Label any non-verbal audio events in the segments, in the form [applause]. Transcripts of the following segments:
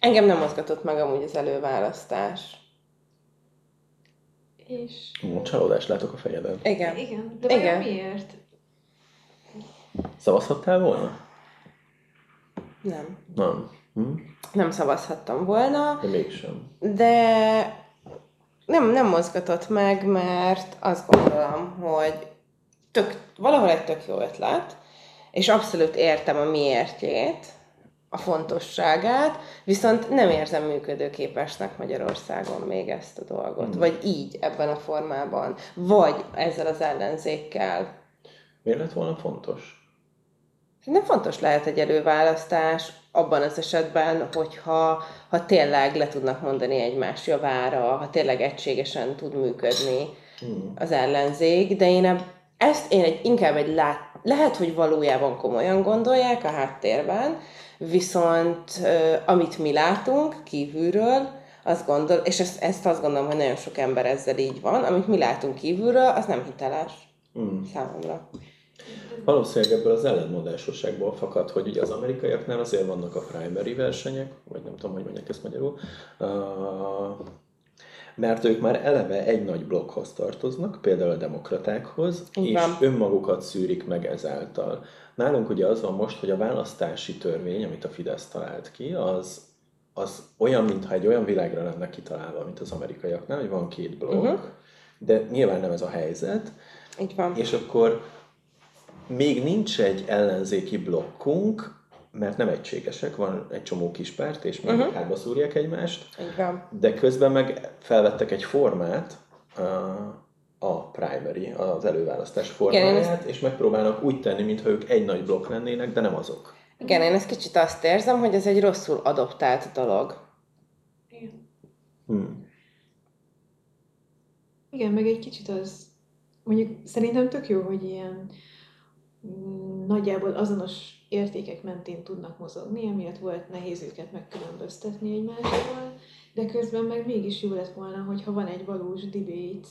Engem nem mozgatott meg amúgy az előválasztás. És... Ó, csalódást látok a fejeden. Igen. Igen, de Igen. Igen. miért? Szavazhattál volna? Nem. Nem. Hm? Nem szavazhattam volna, De mégsem. de nem, nem mozgatott meg, mert azt gondolom, hogy tök, valahol egy tök jó ötlet, és abszolút értem a miértjét, a fontosságát, viszont nem érzem működőképesnek Magyarországon még ezt a dolgot. Hmm. Vagy így, ebben a formában. Vagy ezzel az ellenzékkel. Miért lett volna fontos? Nem fontos lehet egy előválasztás abban az esetben, hogyha ha tényleg le tudnak mondani egymás javára, ha tényleg egységesen tud működni Hmm. az ellenzék, de én eb- ezt én egy, inkább egy lát, lehet, hogy valójában komolyan gondolják a háttérben, viszont amit mi látunk kívülről, azt gondol, és ezt, ezt azt gondolom, hogy nagyon sok ember ezzel így van, amit mi látunk kívülről, az nem hiteles Hmm. számomra. Valószínűleg ebből az ellentmondásosságból fakad, hogy ugye az amerikaiaknál azért vannak a primary versenyek, vagy nem tudom, hogy mondják ezt magyarul, uh, mert ők már eleve egy nagy blokkhoz tartoznak, például a demokratákhoz, Így és önmagukat szűrik meg ezáltal. Nálunk ugye az van most, hogy a választási törvény, amit a Fidesz talált ki, az, az olyan, mintha egy olyan világra lenne kitalálva, mint az amerikaiaknál, hogy van két blokk, uh-huh. de nyilván nem ez a helyzet, Így van. és akkor még nincs egy ellenzéki blokkunk, mert nem egységesek, van egy csomó kis párt, és meg Mhm. uh-huh. hátba szúrják egymást, van. de közben meg felvettek egy formát, a, a primary, az előválasztás formáját, és megpróbálnak úgy tenni, mintha ők egy nagy blokk lennének, de nem azok. Igen, én ezt kicsit azt érzem, hogy ez egy rosszul adoptált dolog. Igen. Hmm. Igen, meg egy kicsit az, mondjuk szerintem tök jó, hogy ilyen nagyjából azonos értékek mentén tudnak mozogni, emiatt volt nehéz őket megkülönböztetni egymástól, de közben meg mégis jó lett volna, hogyha van egy valós debate,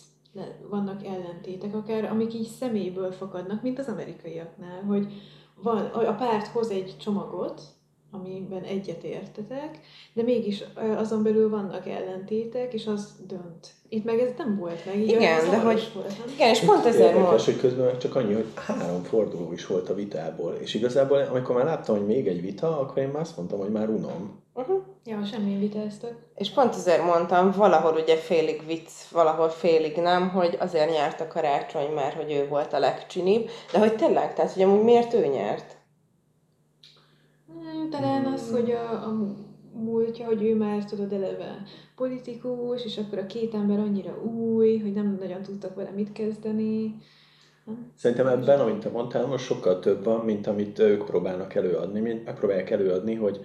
vannak ellentétek akár, amik így személyből fakadnak, mint az amerikaiaknál, hogy van, a párt hoz egy csomagot, amiben egyet értetek, de mégis azon belül vannak ellentétek, és az dönt. Itt meg ez nem volt meg, így Igen, de hogy- volt, nem? Igen, és pont ezért Érdekes, most. hogy közben meg csak annyi, hogy három forduló is volt a vitából, és igazából amikor már láttam, hogy még egy vita, akkor én már azt mondtam, hogy már unom. Uh-huh. Ja, semmi vitáztak. És pont ezért mondtam, valahol ugye félig vicc, valahol félig nem, hogy azért nyert a karácsony, mert hogy ő volt a legcsinibb, de hogy tényleg, tehát hogy amúgy miért ő nyert? Hmm, Talán az, hogy a, a múltja, hogy ő már tudod eleve politikus, és akkor a két ember annyira új, hogy nem nagyon tudtak vele mit kezdeni. Szerintem ebben, amit te mondtál, most sokkal több van, mint amit ők próbálnak előadni. Mint megpróbálják előadni, hogy,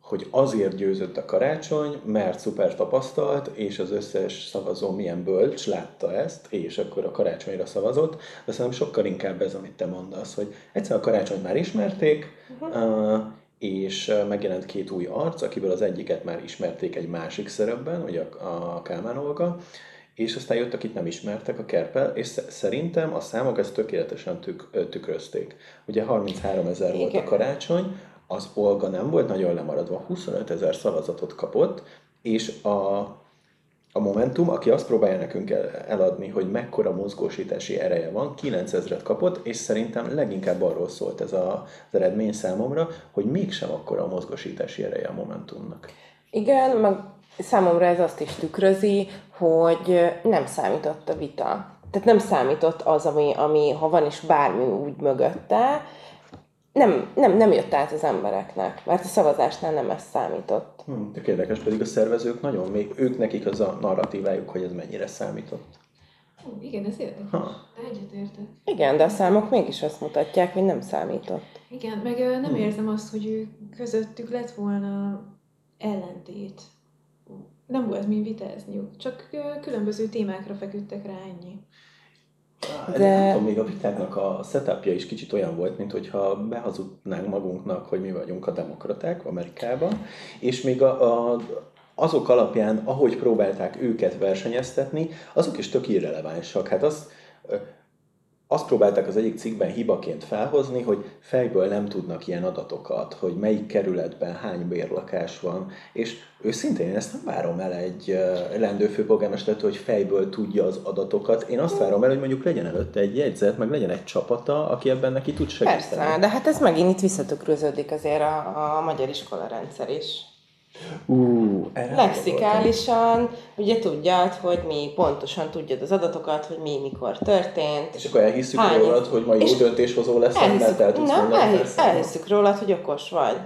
hogy azért győzött a karácsony, mert szuper tapasztalt, és az összes szavazó milyen bölcs látta ezt, és akkor a karácsonyra szavazott. De szerintem sokkal inkább ez, amit te mondasz, hogy egyszer a karácsonyt már ismerték, uh, és megjelent két új arc, akiből az egyiket már ismerték egy másik szerepben, ugye a, Kálmán Olga, és aztán jött, akit nem ismertek, a Kerpel, és sz- szerintem a számok ezt tökéletesen tük, tükrözték. Ugye 33 ezer volt a karácsony, az Olga nem volt nagyon lemaradva, 25 ezer szavazatot kapott, és a, a Momentum, aki azt próbálja nekünk el- eladni, hogy mekkora mozgósítási ereje van, 9000-et kapott, és szerintem leginkább arról szólt ez a, az eredmény számomra, hogy mégsem akkora a mozgósítási ereje a Momentumnak. Igen, meg számomra ez azt is tükrözi, hogy nem számított a vita. Tehát nem számított az, ami, ami ha van is bármi úgy mögötte, nem, nem, nem jött át az embereknek, mert a szavazásnál nem ez számított. Hm, tök érdekes, pedig a szervezők nagyon még, ők nekik az a narratívájuk, hogy ez mennyire számított. Ó, igen, ez érdekes. Ha. De egyetértek. Igen, de a számok mégis azt mutatják, hogy nem számított. Igen, meg nem Hmm. érzem azt, hogy ő közöttük lett volna ellentét. Nem volt mi vitázniuk, csak különböző témákra feküdtek rá ennyi. De... Nem tudom, még a vitáknak a setupja is kicsit olyan volt, mint hogyha behazudnánk magunknak, hogy mi vagyunk a demokraták Amerikában, és még a, a, azok alapján, ahogy próbálták őket versenyeztetni, azok is tök irrelevánsak. Hát az, azt próbálták az egyik cikkben hibaként felhozni, hogy fejből nem tudnak ilyen adatokat, hogy melyik kerületben hány bérlakás van, és őszintén én ezt nem várom el egy uh, rendőrfőpolgármestertől, hogy fejből tudja az adatokat. Én azt várom el, hogy mondjuk legyen előtte egy jegyzet, meg legyen egy csapata, aki ebben neki tud segíteni. Persze, de hát ez megint itt visszatükröződik azért a, a magyar iskola rendszer is. Uh, Lexikálisan, ugye tudjad, hogy mi pontosan tudjad az adatokat, hogy mi mikor történt. És akkor elhiszük Hány... rólad, hogy majd jó döntéshozó lesz, mert nem, elhisz, elhiszük rólad, hogy okos vagy.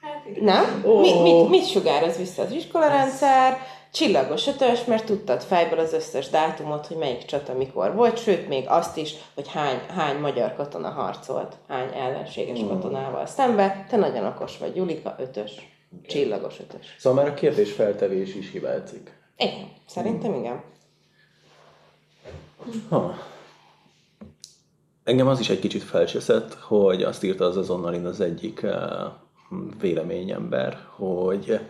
Hát nem? Oh. Mit, mit, mit sugároz vissza az iskolarendszer? Csillagos ötös, mert tudtad fejből az összes dátumot, hogy melyik csata mikor volt, sőt, még azt is, hogy hány, hány magyar katona harcolt, hány ellenséges mm. katonával szembe. Te nagyon okos vagy, Julika, ötös. Csillagos ötös. Szóval már a kérdésfeltevés is hibázik. Igen, szerintem igen. Ha. Engem az is egy kicsit felcseszett, hogy azt írta az azonnal az egyik uh, véleményember, hogy,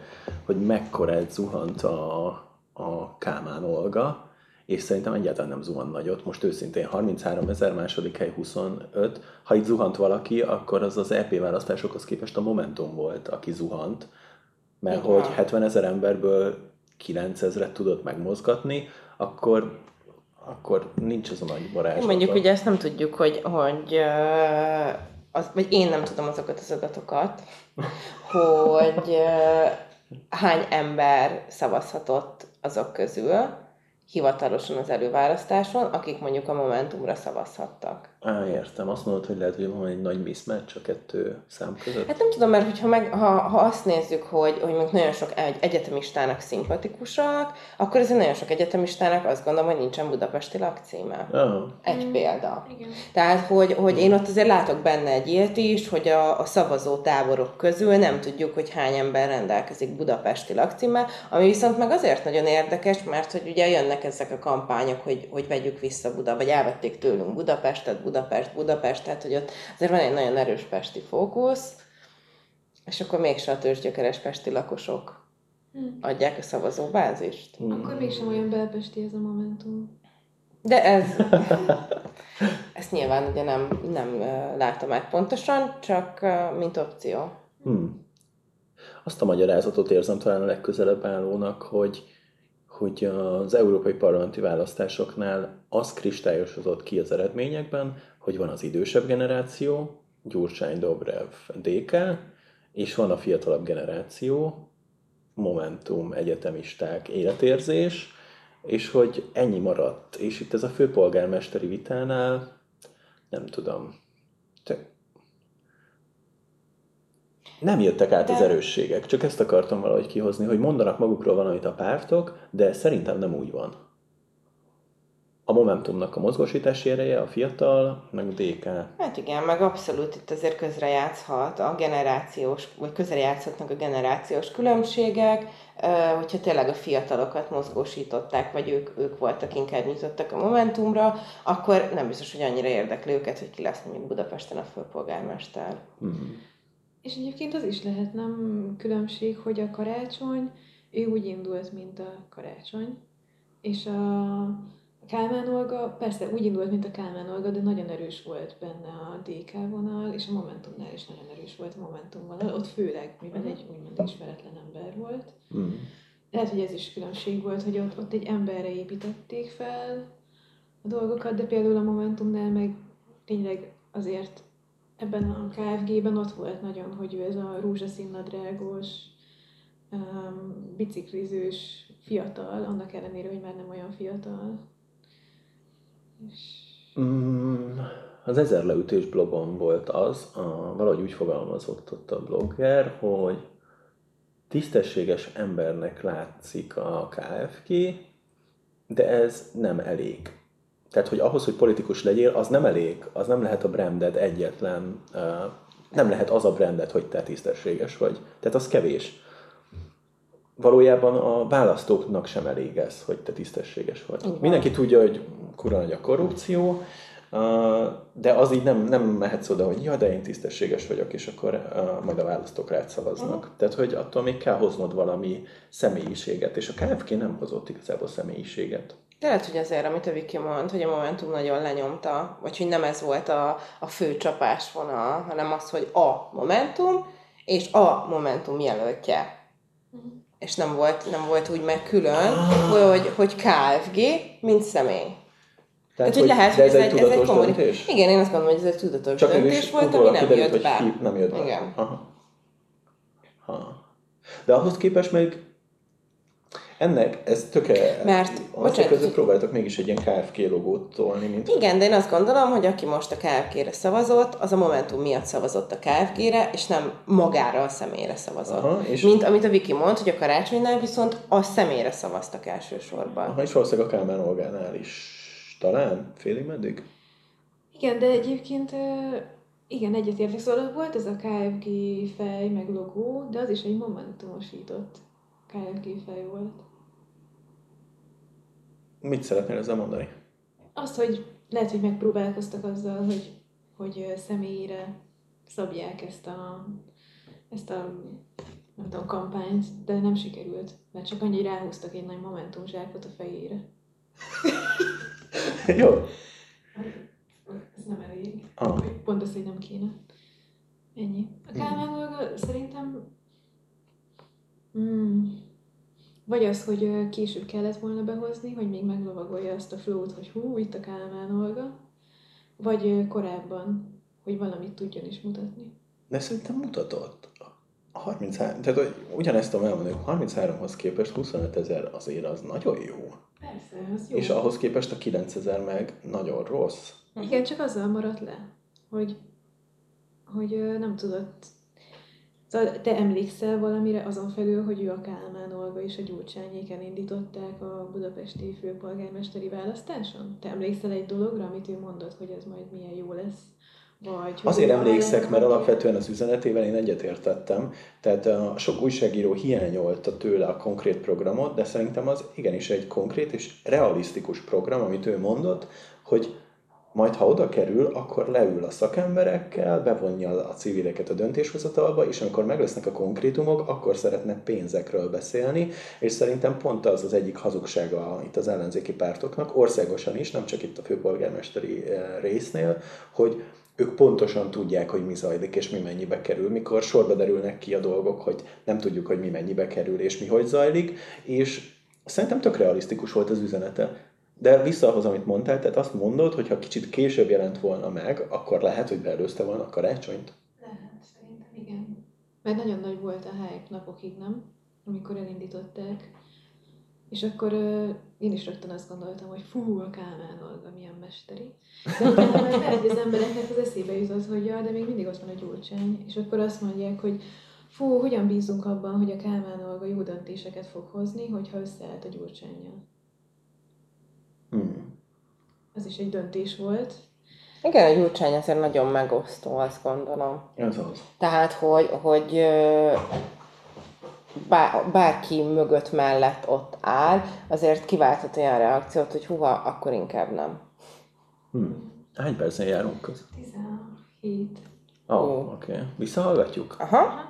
hogy mekkora zuhant a, a Kámán Olga, és szerintem egyáltalán nem zuhan nagyot. Most őszintén 33 ezer, második hely 25. Ha itt zuhant valaki, akkor az az EP választásokhoz képest a Momentum volt, aki zuhant, mert Igen. hogy 70 ezer emberből 9 ezeret tudott megmozgatni, akkor akkor nincs az a nagy varázs. Mondjuk ugye ezt nem tudjuk, hogy, hogy az, vagy én nem tudom azokat az adatokat, hogy hány ember szavazhatott azok közül, hivatalosan az előválasztáson, akik mondjuk a Momentumra szavazhattak. Á, értem. Azt mondod, hogy lehet, hogy van egy nagy mismatch a kettő szám között? Hát nem tudom, mert hogyha meg, ha, ha azt nézzük, hogy, hogy mondjuk nagyon sok egy egyetemistának szimpatikusak, akkor ez nagyon sok egyetemistának azt gondolom, hogy nincsen budapesti lakcíme. Oh. Egy mm. példa. Igen. Tehát, hogy, hogy én ott azért látok benne egy ilyet is, hogy a, a szavazó táborok közül nem tudjuk, hogy hány ember rendelkezik budapesti lakcímmel, ami viszont meg azért nagyon érdekes, mert hogy ugye jönnek ezek a kampányok, hogy, hogy vegyük vissza Buda, vagy elvették tőlünk Budapestet, Budapest, Budapest, tehát hogy ott azért van egy nagyon erős pesti fókusz, és akkor mégsem a törzsgyökeres pesti lakosok hmm. adják a szavazóbázist. Hmm. Akkor mégsem olyan belpesti ez a Momentum. De ez, [laughs] ezt nyilván ugye nem, nem látom át pontosan, csak mint opció. Hmm. Azt a magyarázatot érzem talán a legközelebb állónak, hogy hogy az európai parlamenti választásoknál az kristályosodott ki az eredményekben, hogy van az idősebb generáció, Gyurcsány Dobrev DK, és van a fiatalabb generáció, Momentum, egyetemisták, életérzés, és hogy ennyi maradt. És itt ez a főpolgármesteri vitánál, nem tudom, nem jöttek át de... az erősségek, csak ezt akartam valahogy kihozni, hogy mondanak magukról valamit a pártok, de szerintem nem úgy van. A Momentumnak a mozgósítási ereje, a fiatal, meg a DK. Hát igen, meg abszolút itt azért közrejátszhat a generációs, vagy közrejátszhatnak a generációs különbségek, hogyha tényleg a fiatalokat mozgósították, vagy ők, ők voltak inkább nyitottak a Momentumra, akkor nem biztos, hogy annyira érdekli őket, hogy ki lesz mondjuk Budapesten a főpolgármester. Mm. És egyébként az is lehet nem különbség, hogy a karácsony, ő úgy indult, mint a karácsony, és a Kálmán Olga, persze úgy indult, mint a Kálmán Olga, de nagyon erős volt benne a DK vonal, és a Momentumnál is nagyon erős volt a Momentum vonal, ott főleg, mivel egy úgymond ismeretlen ember volt. Mm. Lehet, hogy ez is különbség volt, hogy ott, ott egy emberre építették fel a dolgokat, de például a Momentumnál meg tényleg azért ebben a KFG-ben ott volt nagyon, hogy ő ez a rózsaszín nadrágos, um, biciklizős fiatal, annak ellenére, hogy már nem olyan fiatal. És... Mm, az ezer leütés blogon volt az, a, valahogy úgy fogalmazott ott a blogger, hogy tisztességes embernek látszik a KFG, de ez nem elég. Tehát, hogy ahhoz, hogy politikus legyél, az nem elég, az nem lehet a branded egyetlen, nem lehet az a branded, hogy te tisztességes vagy. Tehát az kevés. Valójában a választóknak sem elég ez, hogy te tisztességes vagy. Igen. Mindenki tudja, hogy kura nagy a korrupció, de az így nem, nem mehetsz oda, hogy ja, de én tisztességes vagyok, és akkor majd a választók rád szavaznak. Uh-huh. Tehát, hogy attól még kell hoznod valami személyiséget, és a KFK nem hozott igazából személyiséget. De lehet, hogy azért, amit a Viki mond, hogy a Momentum nagyon lenyomta, vagy hogy nem ez volt a, a fő csapásvonal, hanem az, hogy a Momentum és a Momentum jelöltje. És nem volt, nem volt úgy meg külön, hogy, hogy KFG, mint személy. Tehát, hogy lehet, de hogy ez, egy ez egy tudatos kommuni- döntés? Igen, én azt gondolom, hogy ez egy tudatos Csak döntés volt, ami nem jött hogy be. nem jött be. Igen. Aha. Ha. De ahhoz képest még ennek, ez töke... Mert, azt bocsánat, között próbáltak mégis egy ilyen KFK logót tolni, mint... Igen, de én azt gondolom, hogy aki most a KFG-re szavazott, az a Momentum miatt szavazott a KFG-re, és nem magára a személyre szavazott. Aha, és- Mint amit a Viki mond, hogy a karácsonynál viszont a személyre szavaztak elsősorban. Aha, és valószínűleg a Kálmán Olgánál is. Talán? Félig meddig? Igen, de egyébként igen, egyetértek. Szóval volt ez a KFG fej, meg logó, de az is egy momentumosított KFG fej volt. Mit szeretnél ezzel mondani? Azt, hogy lehet, hogy megpróbálkoztak azzal, hogy, hogy ö, személyre szabják ezt a, ezt a nem tudom, kampányt, de nem sikerült, mert csak annyi ráhúztak egy nagy momentum zsákot a fejére. [laughs] Jó. Ez nem elég. Ah. Pont az, hogy nem kéne. Ennyi. A Kálmán Olga szerintem... Mm, vagy az, hogy később kellett volna behozni, hogy még meglovagolja azt a flót, hogy hú, itt a Kálmán Olga. Vagy korábban, hogy valamit tudjon is mutatni. De szerintem mutatott. A 33, tehát hogy ugyanezt tudom elmondani, hogy 33-hoz képest 25 ezer azért az nagyon jó. Persze, az jó. És ahhoz képest a 9 ezer meg nagyon rossz. Igen, csak azzal maradt le, hogy, hogy nem tudott... Szóval te emlékszel valamire azon felül, hogy ő a Kálmán Olga és a Gyurcsányék elindították a budapesti főpolgármesteri választáson? Te emlékszel egy dologra, amit ő mondott, hogy ez majd milyen jó lesz? Vagy, Azért emlékszek, mert alapvetően az üzenetével én egyetértettem, tehát a sok újságíró hiányolta tőle a konkrét programot, de szerintem az igenis egy konkrét és realisztikus program, amit ő mondott, hogy majd ha oda kerül, akkor leül a szakemberekkel, bevonja a civileket a döntéshozatalba, és amikor meg lesznek a konkrétumok, akkor szeretne pénzekről beszélni, és szerintem pont az az egyik hazugsága itt az ellenzéki pártoknak, országosan is, nem csak itt a főpolgármesteri eh, résznél, hogy ők pontosan tudják, hogy mi zajlik és mi mennyibe kerül, mikor sorba derülnek ki a dolgok, hogy nem tudjuk, hogy mi mennyibe kerül és mi hogy zajlik, és szerintem tök realisztikus volt az üzenete. De vissza ahhoz, amit mondtál, tehát azt mondod, hogy ha kicsit később jelent volna meg, akkor lehet, hogy beelőzte volna a karácsonyt. Lehet, szerintem igen. Mert nagyon nagy volt a hype napokig, nem? Amikor elindították. És akkor ö, én is rögtön azt gondoltam, hogy fú, a Kálmán Olga milyen mesteri. De meg lehet, hogy az embereknek az eszébe jutott, hogy ja, de még mindig ott van a gyurcsány. És akkor azt mondják, hogy fú, hogyan bízunk abban, hogy a Kálmán Olga jó döntéseket fog hozni, hogyha összeállt a gyurcsányjal. Is egy döntés volt. Igen, a Gyurcsány azért nagyon megosztó, azt gondolom. Ez az. Tehát, hogy, hogy bár, bárki mögött mellett ott áll, azért kiváltott olyan reakciót, hogy huha, akkor inkább nem. Hmm. Hány percen járunk köz? 17. Ó, oh, oké. Okay. Visszahallgatjuk? Aha.